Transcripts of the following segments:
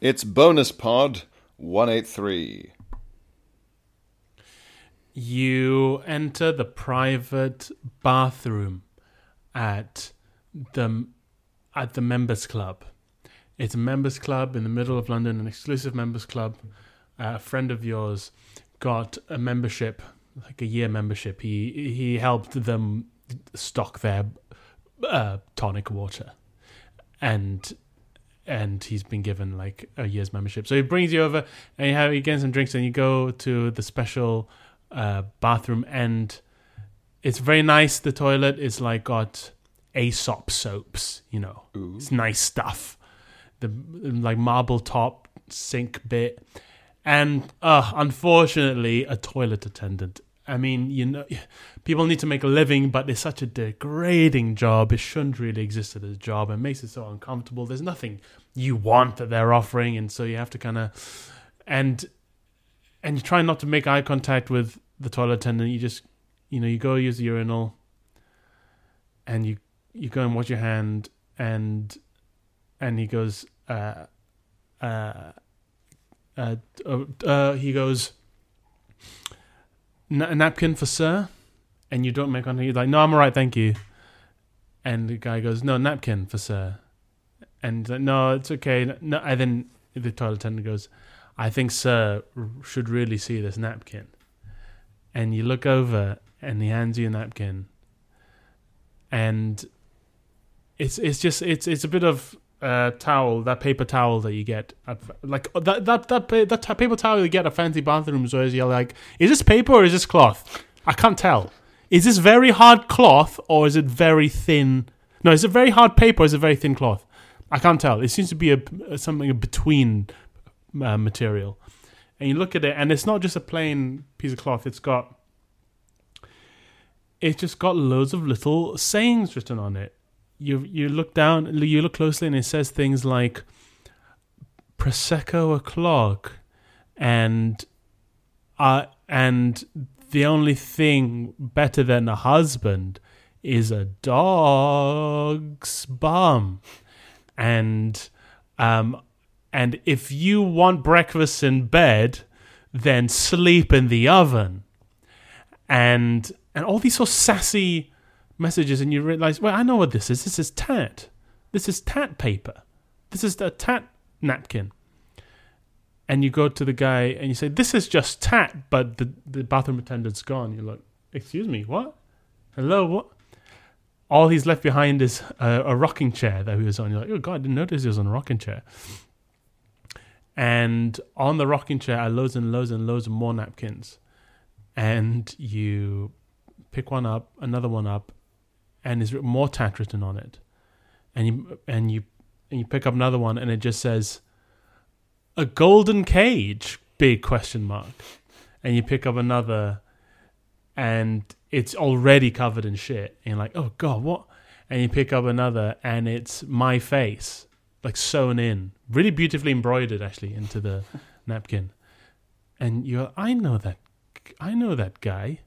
It's Bonus Pod 183. You enter the private bathroom at the at the members club. It's a members club in the middle of London, an exclusive members club. Uh, a friend of yours got a membership, like a year membership. He he helped them stock their uh, tonic water, and and he's been given like a year's membership. So he brings you over, and you have you get some drinks, and you go to the special uh, bathroom, and it's very nice. The toilet is like got Aesop soaps, you know, it's nice stuff. The like marble top sink bit, and uh, unfortunately, a toilet attendant. I mean, you know, people need to make a living, but it's such a degrading job. It shouldn't really exist as a job. It makes it so uncomfortable. There's nothing you want that they're offering, and so you have to kind of and and you try not to make eye contact with the toilet attendant. You just, you know, you go use the urinal, and you you go and wash your hand, and and he goes, uh, uh, uh, uh he goes, "Na- a napkin for sir, and you don't make contact. You're like, no, I'm alright, thank you. And the guy goes, no, napkin for sir, and he's like, no, it's okay. No, and then the toilet attendant goes, I think sir should really see this napkin. And you look over, and he hands you a napkin, and it's it's just it's it's a bit of uh, towel, that paper towel that you get, at, like that that that that paper towel you get at fancy bathrooms, where you're like, is this paper or is this cloth? I can't tell. Is this very hard cloth or is it very thin? No, is it very hard paper or is it very thin cloth? I can't tell. It seems to be a something between uh, material. And you look at it, and it's not just a plain piece of cloth. It's got it's just got loads of little sayings written on it. You you look down, you look closely, and it says things like prosecco o'clock, and uh, and the only thing better than a husband is a dog's bum, and um, and if you want breakfast in bed, then sleep in the oven, and and all these sort of sassy messages, and you realize, well, I know what this is. This is tat. This is tat paper. This is the tat napkin. And you go to the guy and you say, "This is just tat," but the the bathroom attendant's gone. You're like, "Excuse me, what? Hello, what?" All he's left behind is a, a rocking chair that he was on. You're like, "Oh God, I didn't notice he was on a rocking chair." And on the rocking chair are loads and loads and loads of more napkins. And you pick one up, another one up, and there's more tat written on it. And you and you and you pick up another one, and it just says a golden cage big question mark. And you pick up another, and it's already covered in shit. And you're like, oh god, what? And you pick up another, and it's my face, like sewn in, really beautifully embroidered actually into the napkin. And you're, I know that, I know that guy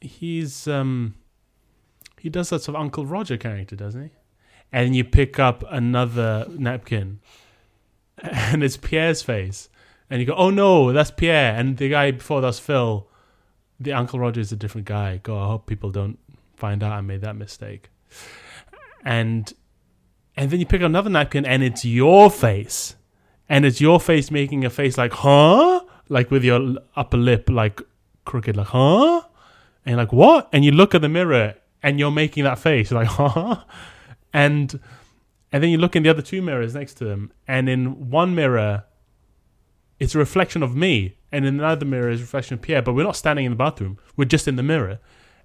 he's um he does that sort of Uncle Roger character, doesn't he? And you pick up another napkin, and it's Pierre's face, and you go, "Oh no, that's Pierre!" And the guy before that's Phil. The Uncle Roger is a different guy. God, I hope people don't find out I made that mistake. And and then you pick up another napkin, and it's your face, and it's your face making a face like, "Huh?" Like with your upper lip like crooked, like, "Huh?" and like, what? And you look at the mirror and you're making that face, you're like, huh? And and then you look in the other two mirrors next to them, and in one mirror, it's a reflection of me, and in another mirror is a reflection of Pierre. But we're not standing in the bathroom; we're just in the mirror.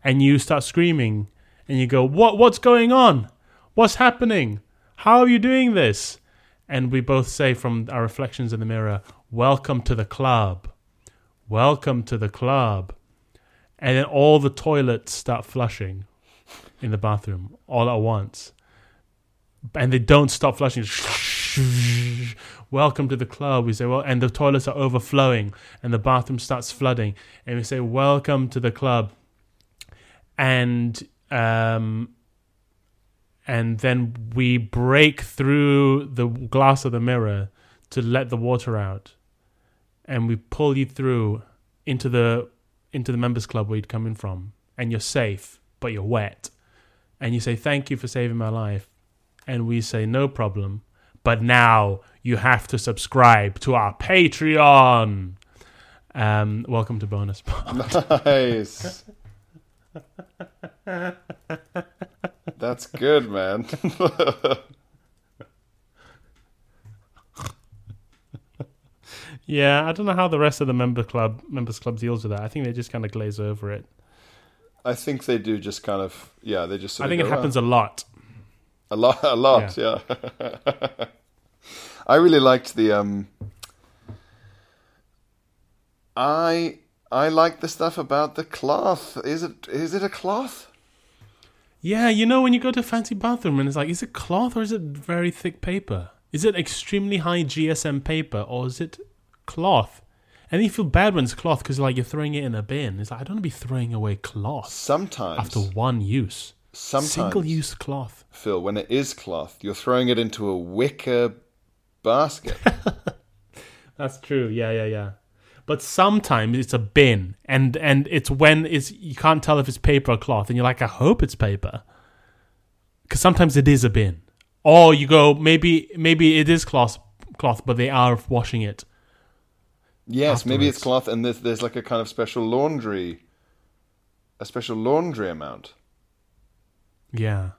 And you start screaming, and you go, "What? What's going on? What's happening? How are you doing this?" And we both say from our reflections in the mirror, "Welcome to the club. Welcome to the club." and then all the toilets start flushing in the bathroom all at once, and they don't stop flushing. Welcome to the club. We say, well, and the toilets are overflowing, and the bathroom starts flooding, and we say, welcome to the club, and um, and then we break through the glass of the mirror to let the water out, and we pull you through into the into the members club where you'd come in from, and you're safe, but you're wet, and you say thank you for saving my life, and we say no problem, but now you have to subscribe to our Patreon. Um, welcome to bonus part. Nice. That's good, man. Yeah, I don't know how the rest of the member club members club deals with that. I think they just kind of glaze over it. I think they do just kind of yeah. They just. Sort I think it go, "Oh, happens a lot. A lot, a lot, yeah. I really liked the. um I I like the stuff about the cloth. Is it is it a cloth? Yeah, you know when you go to a fancy bathroom and it's like, is it cloth or is it very thick paper? Is it extremely high GSM paper or is it cloth? And then you feel bad when it's cloth because like you're throwing it in a bin. It's like I don't want to be throwing away cloth Sometimes, after one use. sometimes, Single use cloth. Phil, when it is cloth, you're throwing it into a wicker basket. That's true. Yeah, yeah, yeah. But sometimes it's a bin, and and it's when it's you can't tell if it's paper or cloth, and you're like, I hope it's paper, because sometimes it is a bin. Or you go, maybe maybe it is cloth, cloth, but they are washing it. Yes, maybe it's cloth, and there's, there's like a kind of special laundry, a special laundry amount. Yeah,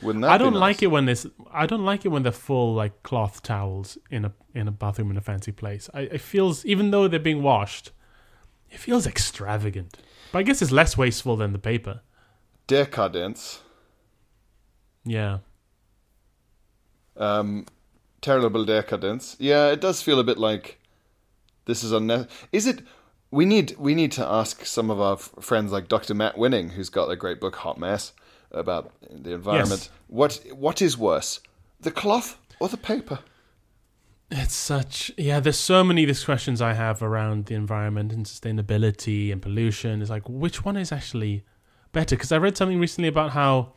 Wouldn't that? I don't nice? like it when there's. I don't like it when they're full like cloth towels in a in a bathroom in a fancy place. I it feels even though they're being washed, it feels extravagant. But I guess it's less wasteful than the paper. Decadence. Yeah. Um, terrible decadence. Yeah, it does feel a bit like this is unnecessary. Is it? We need we need to ask some of our f- friends like Dr. Matt Winning, who's got a great book, Hot Mess, about the environment. Yes. What what is worse, the cloth or the paper? It's such yeah. There's so many these questions I have around the environment and sustainability and pollution. It's like which one is actually better? Because I read something recently about how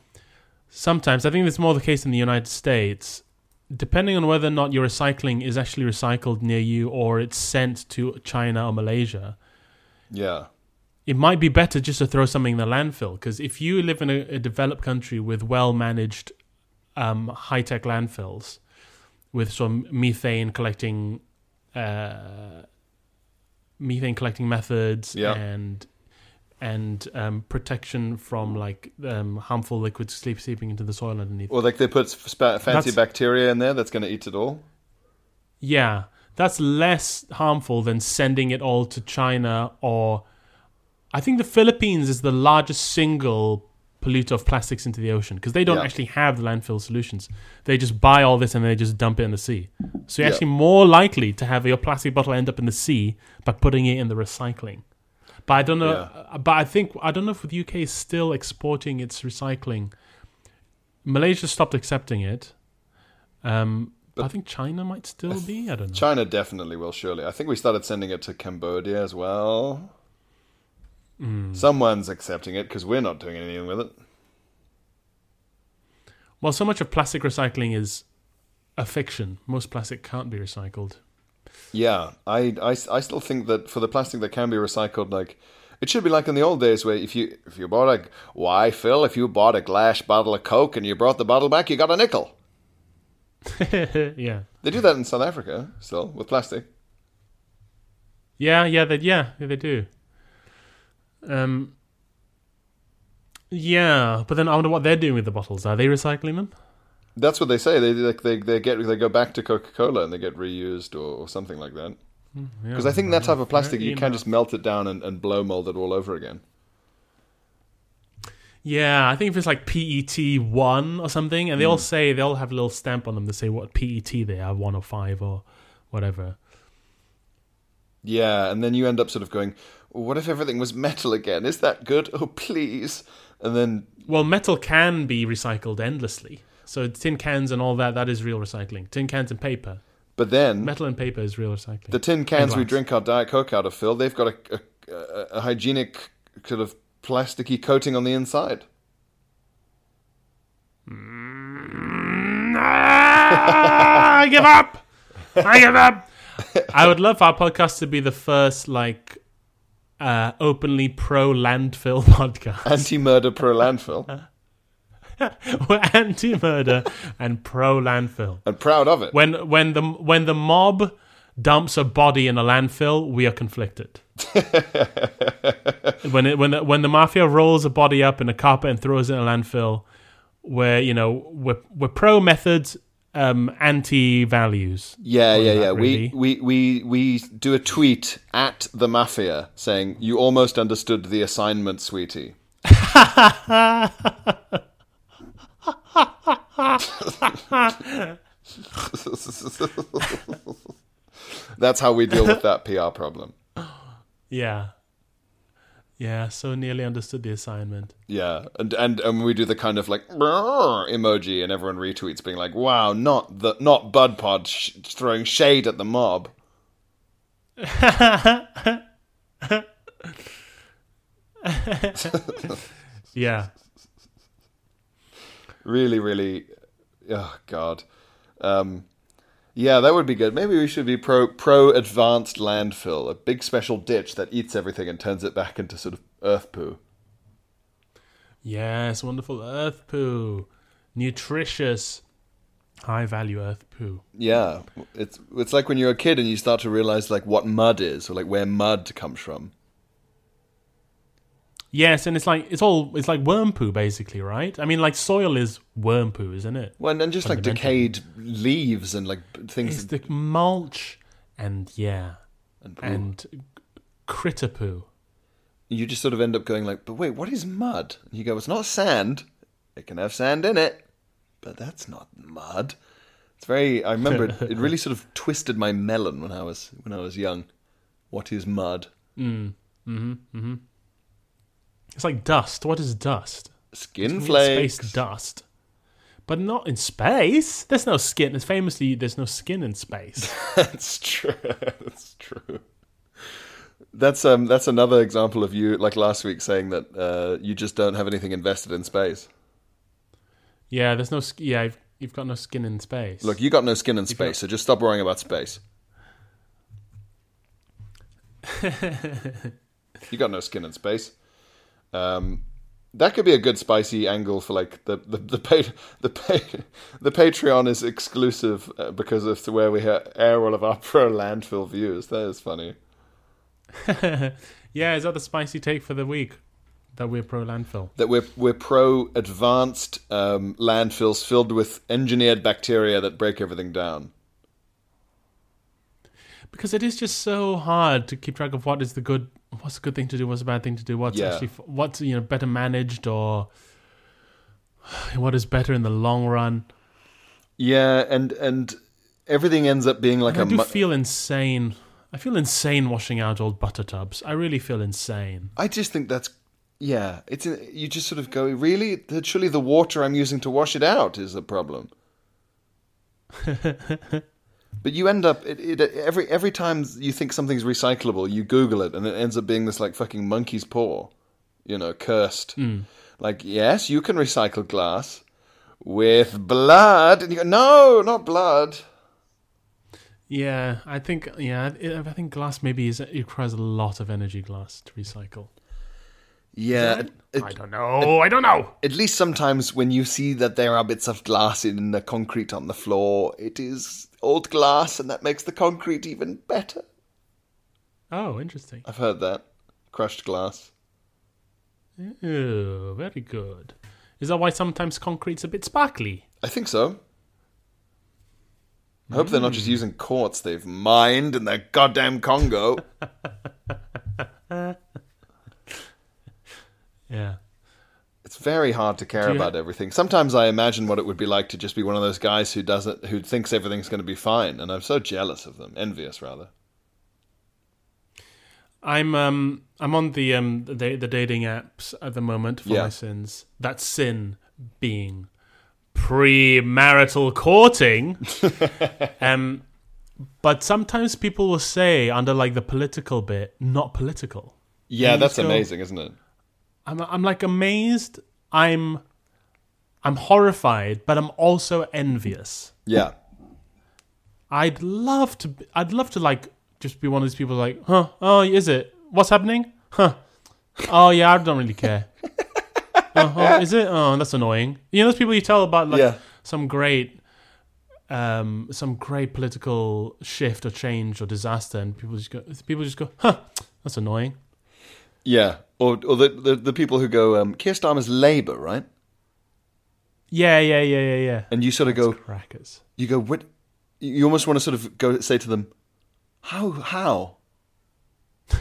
sometimes I think it's more the case in the United States. Depending on whether or not your recycling is actually recycled near you or it's sent to China or Malaysia, Yeah, it might be better just to throw something in the landfill. Because if you live in a, a developed country with well managed, um, high tech landfills, with some methane collecting, uh, methane collecting methods Yeah. and and um, protection from like um, harmful liquids sleep seeping into the soil underneath. or like they put spa- fancy That's- bacteria in there that's going to eat it all. Yeah, that's less harmful than sending it all to China or I think the Philippines is the largest single polluter of plastics into the ocean because they don't Yeah. actually have the landfill solutions. They just buy all this and they just dump it in the sea. So you're Yeah. actually more likely to have your plastic bottle end up in the sea by putting it in the recycling. But I don't know. uh, But I think I don't know if the UK is still exporting its recycling. Malaysia stopped accepting it. Um, but I think China might still be. I don't know. China definitely will, surely. I think we started sending it to Cambodia as well. Hmm. Someone's accepting it because we're not doing anything with it. Well, so much of plastic recycling is a fiction. Most plastic can't be recycled. Yeah, I, I, I still think that for the plastic that can be recycled, like it should be like in the old days where if you if you bought a why Phil if you bought a glass bottle of Coke and you brought the bottle back, you got a nickel. yeah, They do that in South Africa still with plastic. yeah, yeah. They yeah they do. Um. Yeah, but then I wonder what they're doing with the bottles. Are they recycling them? That's what they say. They like they, they get they go back to Coca Cola and they get reused or, or something like that. Hmm, because I think that type of plastic you can just melt it down and, and blow mold it all over again. Yeah, I think if it's like PET one or something, and they all hmm. say they all have a little stamp on them to say what PET they are, one or five or whatever. Yeah, and then you end up sort of going, what if everything was metal again? Is that good? Oh please. And then Well, metal can be recycled endlessly. So tin cans and all that, that is real recycling. Tin cans and paper. but then Metal and paper is real recycling. the tin cans we drink our Diet Coke out of, Phil, they've got a, a, a, hygienic sort of plasticky coating on the inside. Ah, I give up. I give up. I would love our podcast to be the first like uh, openly pro landfill podcast. Anti-murder pro landfill, We're anti-murder and pro landfill. and proud of it. When when the when the mob dumps a body in a landfill, we are conflicted. when it, when the, when the mafia rolls a body up in a carpet and throws it in a landfill, where you know we're we're pro methods, um, anti values. Yeah, yeah, yeah. really. We, we we we do a tweet at the mafia saying you almost understood the assignment, sweetie. That's how we deal with that PR problem. Yeah, yeah. So nearly understood the assignment. Yeah, and and and we do the kind of like emoji, and everyone retweets, being like, "Wow, not the not Bud Pod sh- throwing shade at the mob." Yeah. Really, really, oh god, um, yeah, that would be good. Maybe we should be pro pro advanced landfill, a big special ditch that eats everything and turns it back into sort of earth poo. Yes, wonderful earth poo. Nutritious, high value earth poo. Yeah, it's it's like when you're a kid and you start to realize like what mud is or like where mud comes from. Yes, and it's like it's all it's like worm poo basically, right? I mean like soil is worm poo, isn't it? Well, and, and just like decayed leaves and like things It's the mulch and yeah. and, And critter poo. you just sort of end up going like, but wait, what is mud? And you go, it's not sand. It can have sand in it, but that's not mud. It's very. I remember it, it really sort of twisted my melon when I was when I was young. What is mud? Mm, mm-hmm, mm-hmm. It's like dust. What is dust? Skin It's flakes. Space dust. But not in space. There's no skin. It's famously there's no skin in space. That's true. That's true. That's um. That's another example of you, like last week, saying that uh, you just don't have anything invested in space. yeah, there's no yeah, you've, you've got no skin in space. Look, you got no skin in space, so just stop worrying about space. you got no skin in space. Um, that could be a good spicy angle for like the the the pa- the, pa- the Patreon is exclusive uh, because of where we air all of our pro landfill views. That is funny. yeah, is that the spicy take for the week? That we're pro landfill. That we're we're pro advanced um, landfills filled with engineered bacteria that break everything down. because it is just so hard to keep track of what is the good what's a good thing to do what's a bad thing to do what's Yeah. actually what's you know better managed or what is better in the long run Yeah, and and everything ends up being like i a do mu- feel insane i feel insane washing out old butter tubs i really feel insane I just think that's yeah. It's you just sort of go really. Surely the water I'm using to wash it out is the problem. but you end up it, it, every every time you think something's recyclable, you Google it, and it ends up being this like fucking monkey's paw, you know, cursed. Hmm. Like yes, you can recycle glass with blood, and you go no, not blood. yeah i think yeah i think glass maybe is it requires a lot of energy glass to recycle Yeah, it- i don't know i don't know at least sometimes when you see that there are bits of glass in the concrete on the floor, it is old glass, and that makes the concrete even better. oh interesting I've heard that. Crushed glass. oh very good is that why sometimes concrete's a bit sparkly I think so. I hope they're not just hmm. using quartz they've mined in their goddamn Congo. yeah very hard to care about everything. Sometimes I imagine what it would be like to just be one of those guys who doesn't, who thinks everything's going to be fine, and I'm so jealous of them, envious rather. I'm um I'm on the um the, the dating apps at the moment for Yeah. my sins. That sin being premarital courting. um, but sometimes people will say under like the political bit, not political. Yeah, that's go- amazing, isn't it? I'm I'm like amazed. I'm I'm horrified, but I'm also envious. Yeah, I'd love to. I'd love to like just be one of these people like, huh? Oh, is it? What's happening? Huh? Oh yeah, I don't really care. uh-huh. Is it? Oh, that's annoying. You know those people you tell about like Yeah. some great, um, some great political shift or change or disaster, and people just go, people just go, huh? That's annoying. Yeah, or or the the, the people who go, um, Keir Starmer's Labour, right? Yeah, yeah, yeah, yeah, yeah. And you sort of go, Crackers. you go, what? You almost want to sort of go say to them, how how?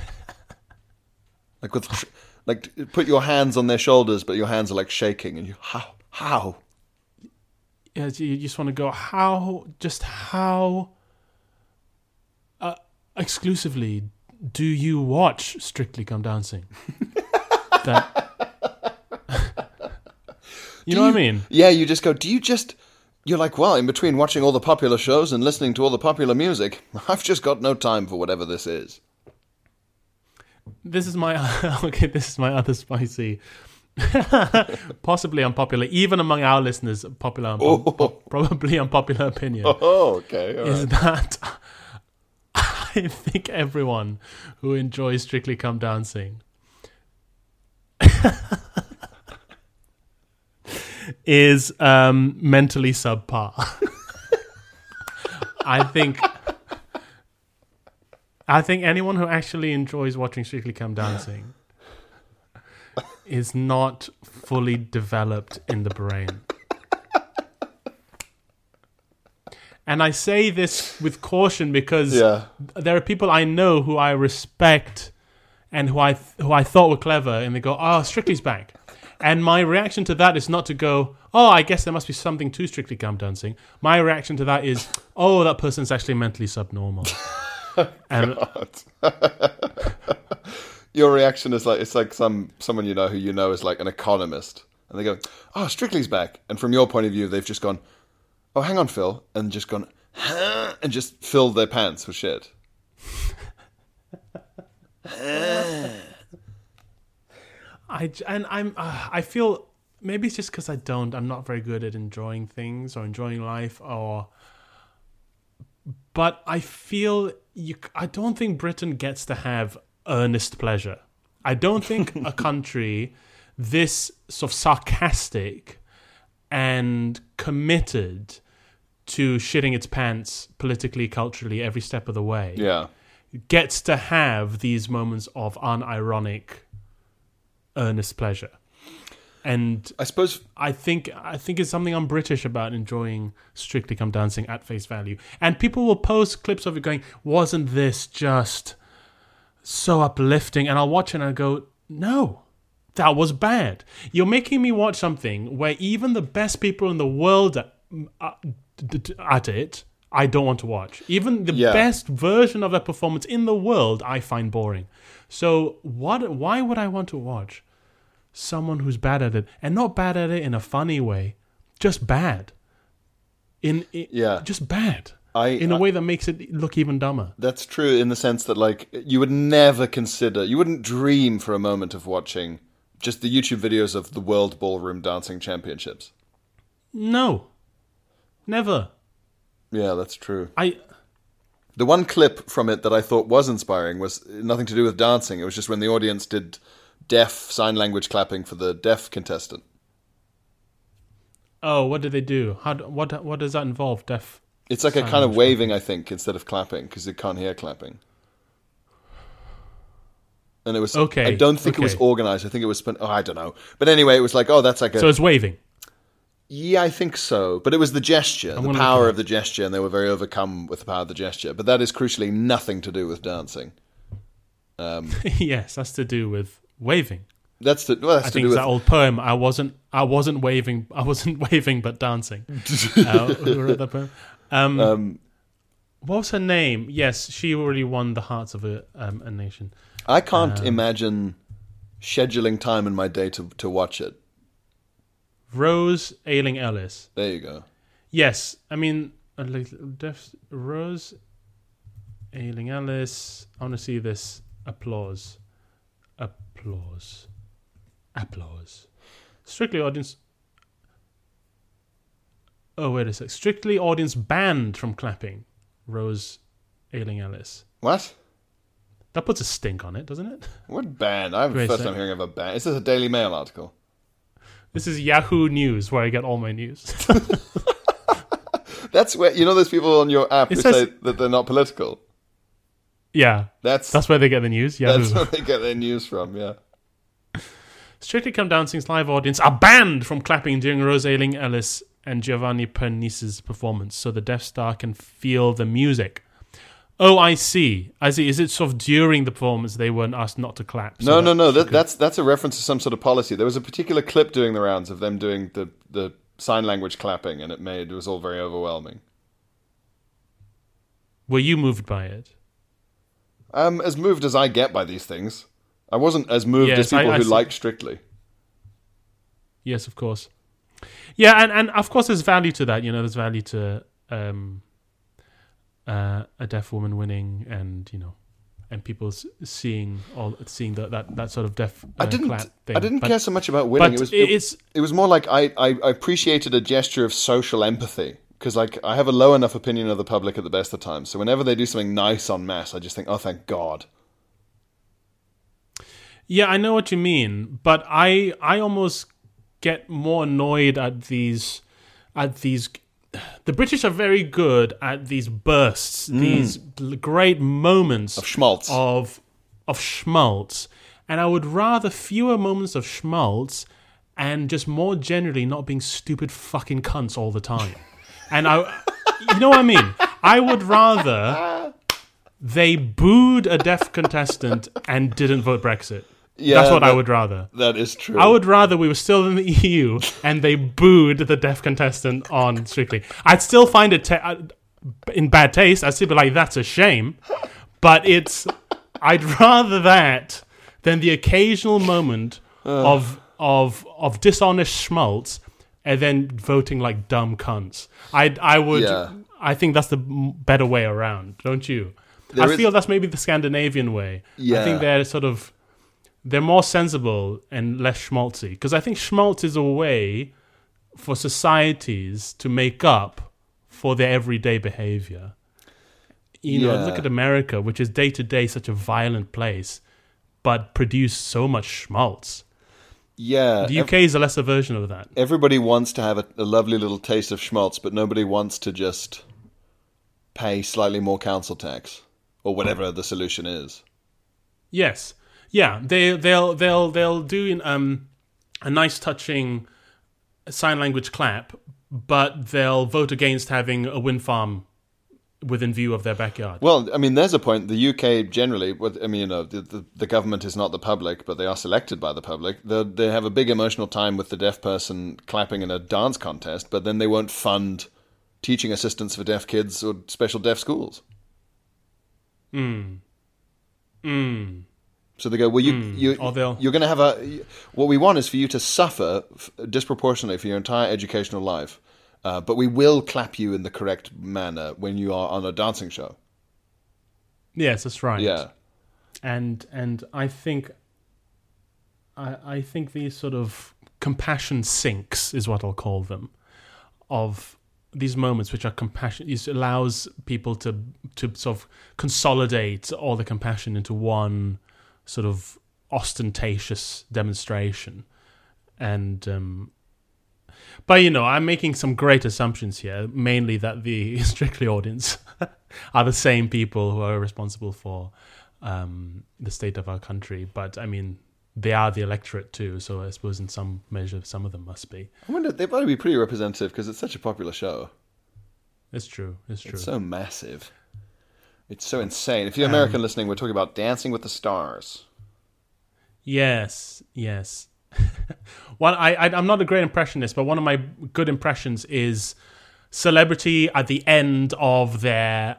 like with, like put your hands on their shoulders, but your hands are like shaking, and you how how? Yeah, you you just want to go how, just how, uh, exclusively do you watch Strictly Come Dancing? that, you know what I mean? Yeah, you just go. Do you just? You're like, well, in between watching all the popular shows and listening to all the popular music, I've just got no time for whatever this is. This is my okay. This is my other spicy, possibly unpopular, even among our listeners, popular, unpo- Oh. probably unpopular opinion. Oh, okay. all is right. that I think everyone who enjoys Strictly Come Dancing is um, mentally subpar. I think. I think anyone who actually enjoys watching Strictly Come Dancing is not fully developed in the brain. And I say this with caution because Yeah. there are people I know who I respect and who I who I thought were clever, and they go, "Oh, Strictly's back," and my reaction to that is not to go, "Oh, I guess there must be something to Strictly Come Dancing." My reaction to that is, "Oh, that person's actually mentally subnormal." and Your reaction is like it's like some someone you know who you know is like an economist, and they go, "Oh, Strictly's back," and from your point of view, they've just gone, "Oh, hang on, Phil," and just gone, huh? and just filled their pants with shit. I and I'm uh, I feel maybe it's just because I don't I'm not very good at enjoying things or enjoying life or but I feel you I don't think Britain gets to have earnest pleasure. I don't think a country this sort of sarcastic and committed to shitting its pants politically culturally every step of the way Yeah, gets to have these moments of unironic earnest pleasure. And I suppose. i think i think it's something i'm british about enjoying strictly come dancing at face value. And people will post clips of it going wasn't this just so uplifting? And i'll watch it and i go no that was bad. You're making me watch something where even the best people in the world at, uh, at it i don't want to watch even the Yeah. best version of that performance in the world i find boring so what why would i want to watch someone who's bad at it and not bad at it in a funny way just bad in, in Yeah. just bad I in a I- way that makes it look even dumber That's true in the sense that, like, you would never consider, you wouldn't dream for a moment of watching just the YouTube videos of the World Ballroom Dancing Championships. no never Yeah, that's true. i The one clip from it that I thought was inspiring was nothing to do with dancing. It was just when the audience did deaf sign language clapping for the deaf contestant. oh what do they do how do- what what does that involve deaf It's like a kind of waving, I think, instead of clapping because they can't hear clapping. And it was Okay, I don't think it was organized. I think it was spent. Oh, I don't know. But anyway, it was like, oh, that's like a so it's waving Yeah, I think so. But it was the gesture, the power of the gesture, and they were very overcome with the power of the gesture. But that is crucially nothing to do with dancing. yes that's to do with waving That's the well, that's i to think do it's with that old poem i wasn't i wasn't waving i wasn't waving but dancing uh, who wrote that poem um, um, what was her name yes she already won the hearts of a, um, a nation I can't Um, imagine scheduling time in my day to to watch it. Rose ayling ellis There you go. Yes, I mean, Rose, Ayling Ellis. I want to see this applause, applause, applause. Strictly audience. Oh wait a sec. Strictly audience banned from clapping. Rose Ayling Ellis. What? That puts a stink on it, doesn't it? What band? I'm the first time hearing of a band. Is this a Daily Mail article? This is Yahoo News, where I get all my news. That's where you know those people on your app It who says- say that they're not political. yeah, That's that's where they get the news. Yahoo. that's where they get their news from. Yeah. Strictly Come Dancing's live audience are banned from clapping during Rose Ayling Ellis and Giovanni Pernice's performance, so the deaf star can feel the music. Oh, I see. I see. Is it sort of during the performance they weren't asked not to clap? so No, no, no. That, that's that's a reference to some sort of policy. There was a particular clip doing the rounds of them doing the the sign language clapping, and it made it was all very overwhelming. Were you moved by it? Um, as moved as I get by these things, I wasn't as moved Yes, as people I- I who see. liked Strictly. Yes, of course. Yeah, and, and of course there's value to that. You know, there's value to um, uh, a deaf woman winning, and you know, and people seeing all seeing that that, that sort of deaf. Uh, I didn't. I didn't But- care so much about winning. It was. it- It, it's it was more like I, I, I appreciated a gesture of social empathy because like I have a low enough opinion of the public at the best of times. So whenever they do something nice on mass, I just think, oh, thank God. Yeah, I know what you mean, but I I almost get more annoyed at these at these the British are very good at these bursts, these great moments Mm. Of schmaltz. of of schmaltz, and I would rather fewer moments of schmaltz and just more generally not being stupid fucking cunts all the time. And I, you know what I mean? I would rather they booed a deaf contestant and didn't vote Brexit. Yeah, That's what I would rather. That is true. I would rather we were still in the EU and they booed the deaf contestant on Strictly. I'd still find it ta- uh, in bad taste. I'd still be like, that's a shame. But it's, I'd rather that than the occasional moment of of of dishonest schmaltz and then voting like dumb cunts. I I would. Yeah. I think that's the better way around, don't you? There I is- feel that's maybe the Scandinavian way. I think they're sort of they're more sensible and less schmaltzy because I think schmaltz is a way for societies to make up for their everyday behavior. You know, Yeah. look at America, which is day to day such a violent place, but produce so much schmaltz. yeah. The ev- UK is a lesser version of that. everybody wants to have a, a lovely little taste of schmaltz, but nobody wants to just pay slightly more council tax or whatever the solution is. Yes, yeah, they they'll they'll they'll do um a nice touching sign language clap, but they'll vote against having a wind farm within view of their backyard. Well, I mean, there's a point. The UK generally, I mean, you know, the, the, the government is not the public, but they are selected by the public. They they have a big emotional time with the deaf person clapping in a dance contest, but then they won't fund teaching assistants for deaf kids or special deaf schools. Mm. Mm. So they go, well, you, you, Or they'll- you're going to have a. What we want is for you to suffer f- disproportionately for your entire educational life, uh, but we will clap you in the correct manner when you are on a dancing show. Yes, that's right. Yeah, and and I think I I think these sort of compassion sinks is what I'll call them of these moments which are compassion it allows people to to sort of consolidate all the compassion into one sort of ostentatious demonstration and um but you know i'm making some great assumptions here mainly that the strictly audience are the same people who are responsible for um, the state of our country. But I mean, they are the electorate too, so I suppose in some measure, some of them must be. I wonder they've got to be pretty representative because it's such a popular show. It's true. It's true. It's so massive. It's so insane. If you're American listening, we're talking about Dancing with the Stars. Yes, yes. one, I, I, I'm not a great impressionist, but one of my good impressions is celebrity at the end of their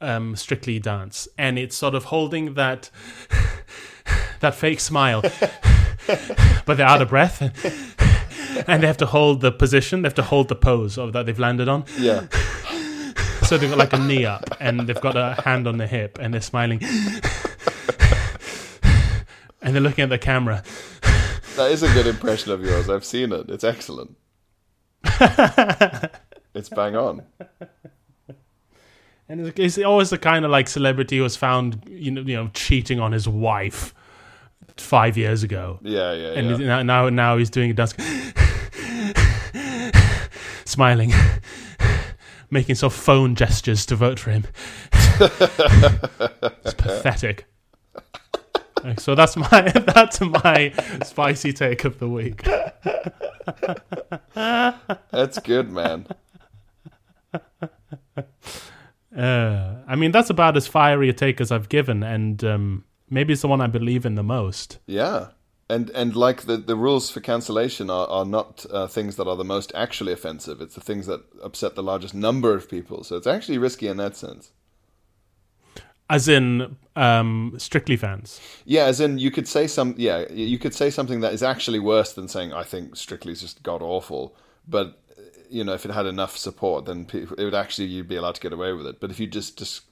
um, Strictly dance, and it's sort of holding that that fake smile, but they're out of breath, and they have to hold the position, they have to hold the pose of that they've landed on. Yeah. So they've got like a knee up, and they've got a hand on the hip, and they're smiling, and they're looking at the camera. That is a good impression of yours. I've seen it. It's excellent. it's bang on. And it's- always the kind of like celebrity who was found, you know, you know, cheating on his wife five years ago, Yeah, yeah, and yeah. now now now he's doing a dance, smiling, making sort of phone gestures to vote for him. it's pathetic. So that's my that's my spicy take of the week. That's good, man. Uh, I mean, that's about as fiery a take as I've given, and um, maybe it's the one I believe in the most. Yeah. And and like the, the rules for cancellation are, are not uh, things that are the most actually offensive. It's the things that upset the largest number of people. So it's actually risky in that sense. As in, um, Strictly fans. Yeah, as in you could say some. Yeah, you could say something that is actually worse than saying I think Strictly's just god awful. But you know, if it had enough support, then people, it would actually you'd be allowed to get away with it. But if you just just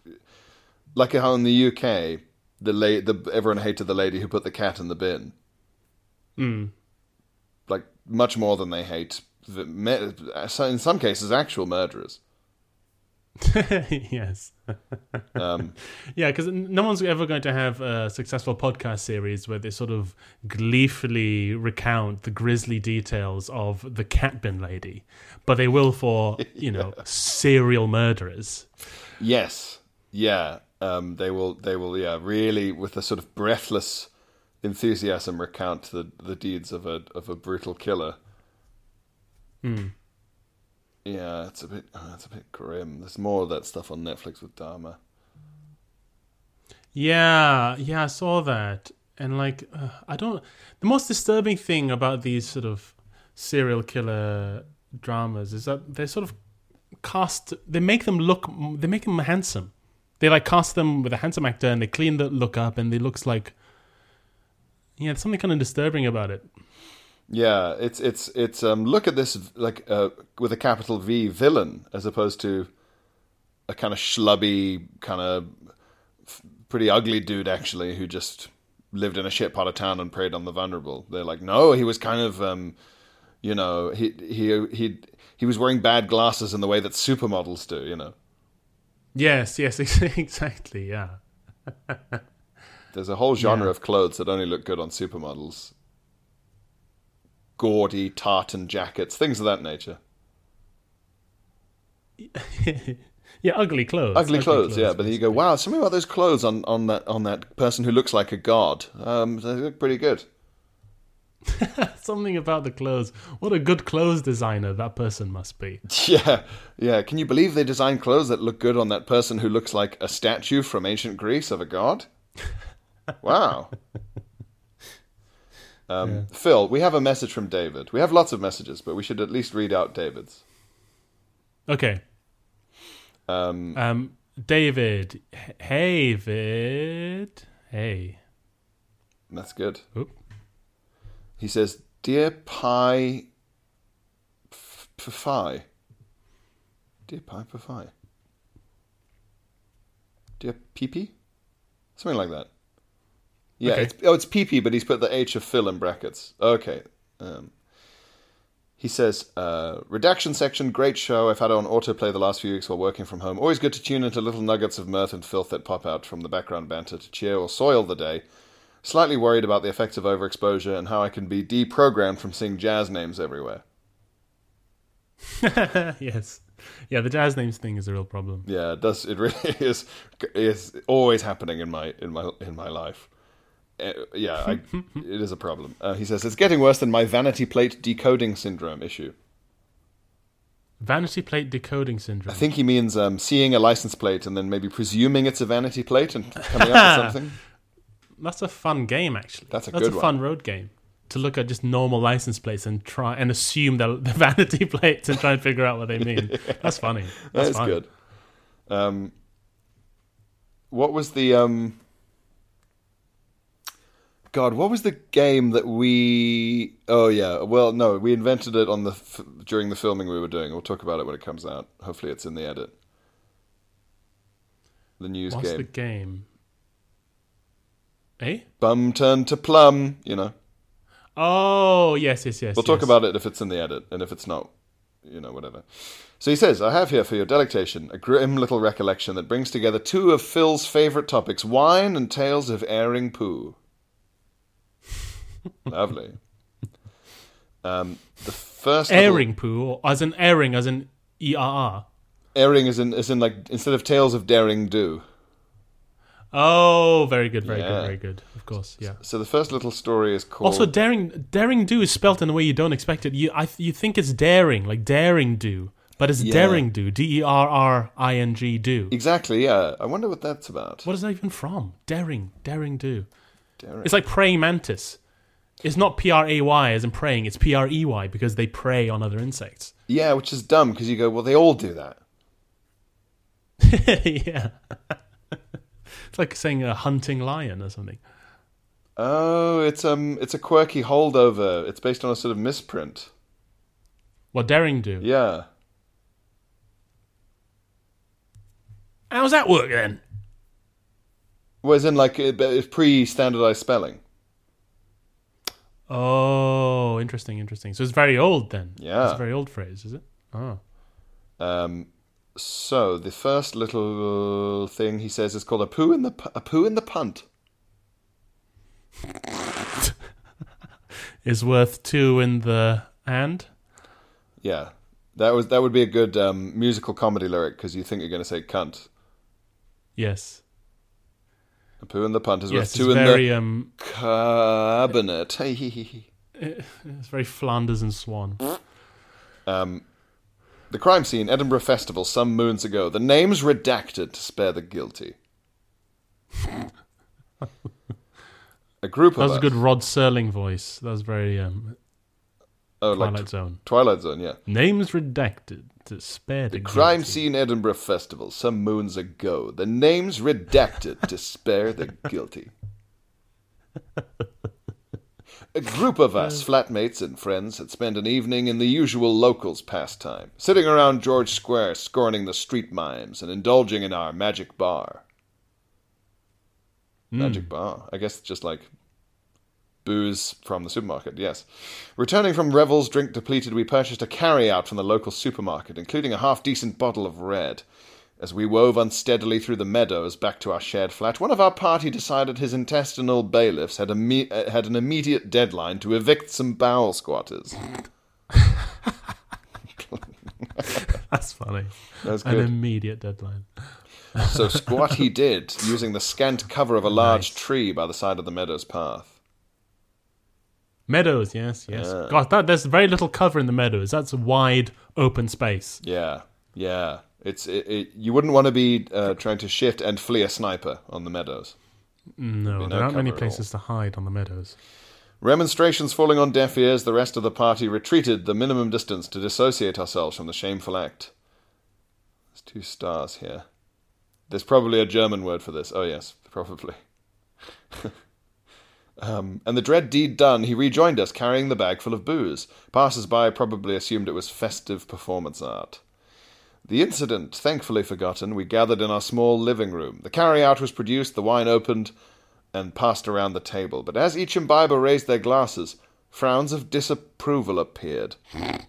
like how in the UK, the la- the everyone hated the lady who put the cat in the bin. Mm. Like much more than they hate. In some cases, actual murderers. yes. Um, Yeah, because no one's ever going to have a successful podcast series where they sort of gleefully recount the grisly details of the cat bin lady, but they will for you know serial murderers. Yes, yeah. Um, they will. They will. Yeah, really, with a sort of breathless enthusiasm, recount the, the deeds of a of a brutal killer. Hmm. Yeah, it's a bit. Oh, it's a bit grim. There's more of that stuff on Netflix with Dahmer. Yeah, yeah, I saw that, and like, uh, I don't. The most disturbing thing about these sort of serial killer dramas is that they sort of cast. They make them look. They make them handsome. They like cast them with a handsome actor, and they clean the look up, and it looks like. Yeah, there's something kind of disturbing about it. Yeah, it's it's it's. Um, look at this, like uh, with a capital V villain, as opposed to a kind of schlubby, kind of pretty ugly dude actually, who just lived in a shit part of town and preyed on the vulnerable. They're like, no, he was kind of, um, you know, he he he he was wearing bad glasses in the way that supermodels do, you know. Yes, yes, exactly. Yeah. There's a whole genre Yeah. of clothes that only look good on supermodels. Gaudy tartan jackets, things of that nature. yeah, ugly clothes. ugly clothes, yeah. But you go, wow, something about those clothes on, on that on that person who looks like a god. Um, they look pretty good. Something about the clothes. What a good clothes designer that person must be. Yeah, yeah. Can you believe they design clothes that look good on that person who looks like a statue from ancient Greece of a god? Wow. Um, Phil, we have a message from David. We have lots of messages, but we should at least read out David's. Okay. Um, Um, David. Hey, Vid. Hey. that's good. Oop. He says, "Dear Pi, F- P- Phi, dear Pi, P- Phi, dear PP, something like that." Yeah, Okay. it's, oh, it's PP, but he's put the H of Phil in brackets. Okay. Um, he says, uh, redaction section, great show. I've had it on autoplay the last few weeks while working from home. Always good to tune into little nuggets of mirth and filth that pop out from the background banter to cheer or soil the day. Slightly worried about the effects of overexposure and how I can be deprogrammed from seeing jazz names everywhere. yes. Yeah, the jazz names thing is a real problem. Yeah, it does. It really is. Is always happening in my in my in my life. Uh, yeah, I, it is a problem. Uh, he says it's getting worse than my vanity plate decoding syndrome issue. Vanity plate decoding syndrome. I think he means um, seeing a license plate and then maybe presuming it's a vanity plate and coming up with something. That's a fun game, actually. That's a. That's a one. fun road game. To look at just normal license plates and try and assume the, the vanity plates and try and figure out what they mean. That's funny. That's That's fun. good. Um, what was the um? God, what was the game that we? Oh yeah, well no, we invented it on the f- during the filming we were doing. We'll talk about it when it comes out. Hopefully, it's in the edit. The news What's game. the game? Eh? Bum turned to plum. You know. Oh, yes, yes, yes. We'll talk yes. about it if it's in the edit, and if it's not, you know, whatever. So he says, I have here for your delectation a grim little recollection that brings together two of Phil's favourite topics wine and tales of airing poo. Lovely. Um, the first little- Airing poo, or as in airing, as an E R R. airing is in is in like instead of tales of daring do. Oh, very good, very Yeah. good, very good. Of course, yeah. So the first little story is called Also, daring daring do is spelt in a way you don't expect it. You I you think it's daring, like daring do, but it's Yeah. daring do. D E R R I N G do. exactly. Yeah, I wonder what that's about. What is that even from? Daring, daring do. Daring. It's like praying mantis. It's not P R A Y as in praying. It's P R E Y because they prey on other insects. Yeah, which is dumb because you go, well, they all do that. yeah. it's like saying a hunting lion or something. Oh, it's um, it's a quirky holdover. It's based on a sort of misprint. What daring do? Yeah. How's that work then? Was in like it's pre-standardized spelling. Oh, interesting, interesting. So it's very old then. Yeah. It's a very old phrase, is it? Oh. Um, so the first little thing he says is called a poo in the a poo in the punt. Is worth two in the and? Yeah, that was that would be a good um, musical comedy lyric because you think you're going to say cunt. Yes. A poo in the punt is Yes, worth it's two in very the um cabinet. it's very Flanders and Swan. um, the crime scene, Edinburgh Festival, some moons ago. The names redacted to spare the guilty. a group That of was a good Rod Serling voice. That was very um oh, like Twilight tw- Zone. Twilight Zone, yeah. Names redacted to spare the, the Crime guilty. scene Edinburgh Festival some moons ago. The names redacted to spare the guilty. A group of us, flatmates and friends, had spent an evening in the usual locals' pastime, sitting around George Square scorning the street mimes and indulging in our magic bar. Hmm. Magic bar. I guess just like booze from the supermarket, yes. Returning from revels, drink depleted, we purchased a carry-out from the local supermarket, including a half-decent bottle of red. As we wove unsteadily through the meadows back to our shared flat, one of our party decided his intestinal bailiffs had, a me- uh, had an immediate deadline to evict some bowel squatters. That's funny. That's An immediate deadline. So squat he did, using the scant cover of a large tree by the side of the meadow's path. Meadows, yes, yes. Yeah. God, that, there's very little cover in the meadows. That's a wide open space. Yeah, yeah. It's it, it, you wouldn't want to be uh, trying to shift and flee a sniper on the meadows. No, no there aren't many cover at all. places to hide on the meadows. Remonstrations falling on deaf ears, the rest of the party retreated the minimum distance to dissociate ourselves from the shameful act. There's two stars here. There's probably a German word for this. Oh, yes, probably. um, and the dread deed done, he rejoined us, carrying the bag full of booze. Passers by probably assumed it was festive performance art. The incident, thankfully forgotten, we gathered in our small living room. The carry-out was produced, the wine opened, and passed around the table. But as each imbiber raised their glasses, frowns of disapproval appeared.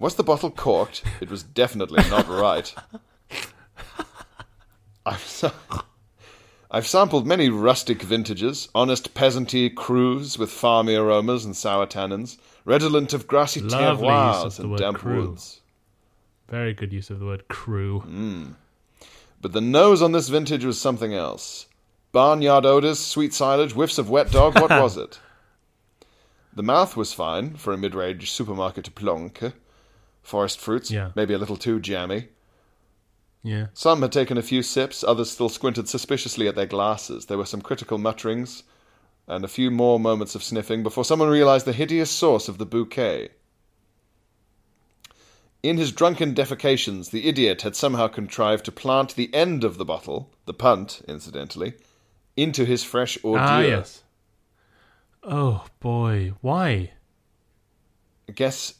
Was the bottle corked? It was definitely not right. I'm sa- I've sampled many rustic vintages, honest peasanty crus with farmy aromas and sour tannins, redolent of grassy Lovely terroirs use of the and damp cru. woods. Very good use of the word cru. Mm. But the nose on this vintage was something else. Barnyard odors, sweet silage, whiffs of wet dog, what was it? The mouth was fine for a mid-range supermarket plonk. Forest fruits, Yeah. maybe a little too jammy. Yeah. Some had taken a few sips, others still squinted suspiciously at their glasses. There were some critical mutterings and a few more moments of sniffing before someone realized the hideous source of the bouquet. In his drunken defecations, the idiot had somehow contrived to plant the end of the bottle, the punt, incidentally, into his fresh ordure. Ah, yes. Oh boy, why? I guess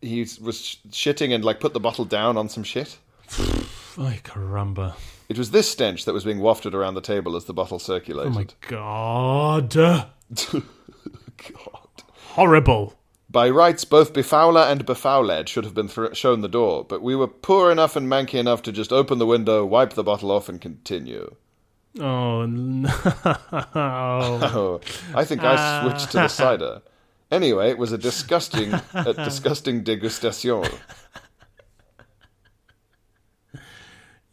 he was shitting and like put the bottle down on some shit. Ay, caramba! It was this stench that was being wafted around the table as the bottle circulated. Oh my god! God. Horrible. By rights, both Befouler and Befouled should have been thr shown the door, but we were poor enough and manky enough to just open the window, wipe the bottle off, and continue. Oh no! Oh, I think I ah. switched to the cider. Anyway, it was a disgusting, a disgusting degustation.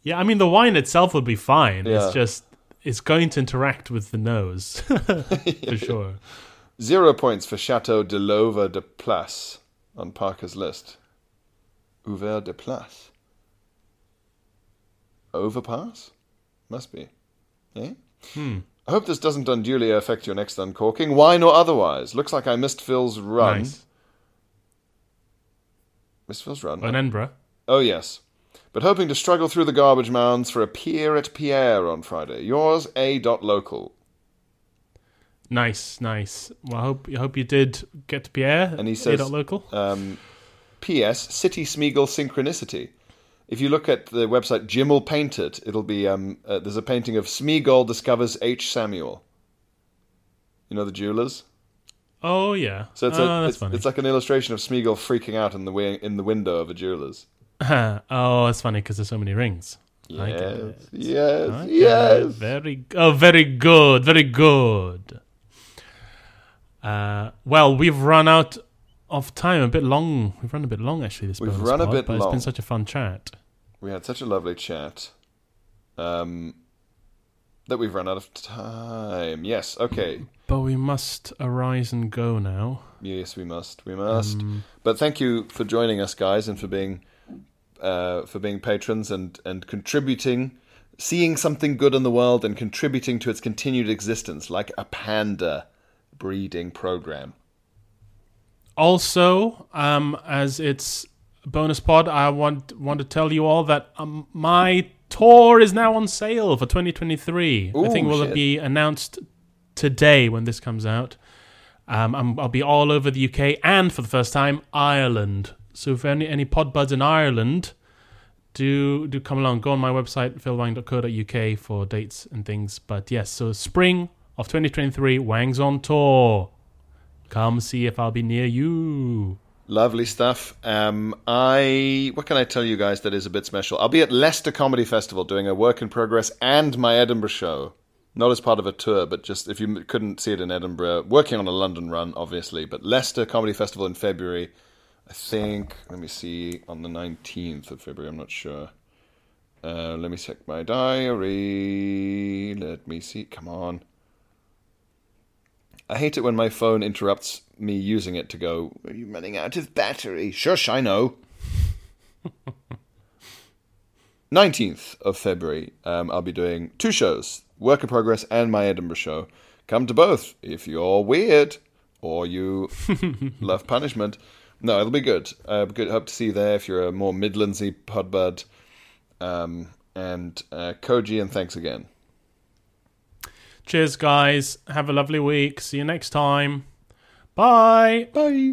Yeah, I mean the wine itself would be fine. Yeah. It's just it's going to interact with the nose for sure. Zero points for Chateau de Lover de Place on Parker's list. Ouvert de Place. Overpass? Must be. Eh? Hmm. I hope this doesn't unduly affect your next uncorking, wine or otherwise. Looks like I missed Phil's run. Nice. Missed Phil's run. An Edinburgh. Oh, yes. But hoping to struggle through the garbage mounds for a pier at Pierre on Friday. Yours, A. Local. Nice, nice. Well, I hope I hope you did get to Pierre. And he A says- dot local. Um, P.S. City Smeagol Synchronicity. If you look at the website Jim will paint it, it'll be um, uh, there's a painting of Smeagol discovers H. Samuel. You know the jewelers. Oh yeah. So it's, oh, a, that's it's, it's like an illustration of Smeagol freaking out in the wi- in the window of a jeweler's. oh, it's funny because there's so many rings. Yes, yes, Okay, yes. Very oh, very good, very good. Uh, well, we've run out of time. A bit long. We've run a bit long actually. This We've run a bit but it's long. been such a fun chat. We had such a lovely chat. Um, that we've run out of time. Yes. Okay. But we must arise and go now. Yes, we must. We must. Um, But thank you for joining us, guys, and for being uh, for being patrons and and contributing, seeing something good in the world and contributing to its continued existence, like a panda breeding program. Also, um, as it's bonus pod, I want want to tell you all that um, my tour is now on sale for 2023. I think Ooh, will shit. be announced today when this comes out. Um, I'm, I'll be all over the UK and for the first time Ireland. So if any any pod buds in Ireland, do do come along. Go on my website philwang.co.uk for dates and things. But yes, so spring of 2023, Wang's on tour. Come see if I'll be near you. Lovely stuff. Um, I what can I tell you guys that is a bit special? I'll be at Leicester Comedy Festival doing a work in progress and my Edinburgh show. Not as part of a tour, but just if you couldn't see it in Edinburgh, working on a London run, obviously. But Leicester Comedy Festival in February, I think. Let me see on the nineteenth of February. I'm not sure. Uh, let me check my diary. Let me see. Come on. I hate it when my phone interrupts me using it to go, Are you running out of battery? Shush, I know. 19th of February, um, I'll be doing two shows Work in Progress and my Edinburgh show. Come to both if you're weird or you love punishment. No, it'll be good. Uh, good. Hope to see you there if you're a more Midlandsy podbud. Um, and uh, Koji, and thanks again. Cheers, guys. Have a lovely week. See you next time. Bye. Bye.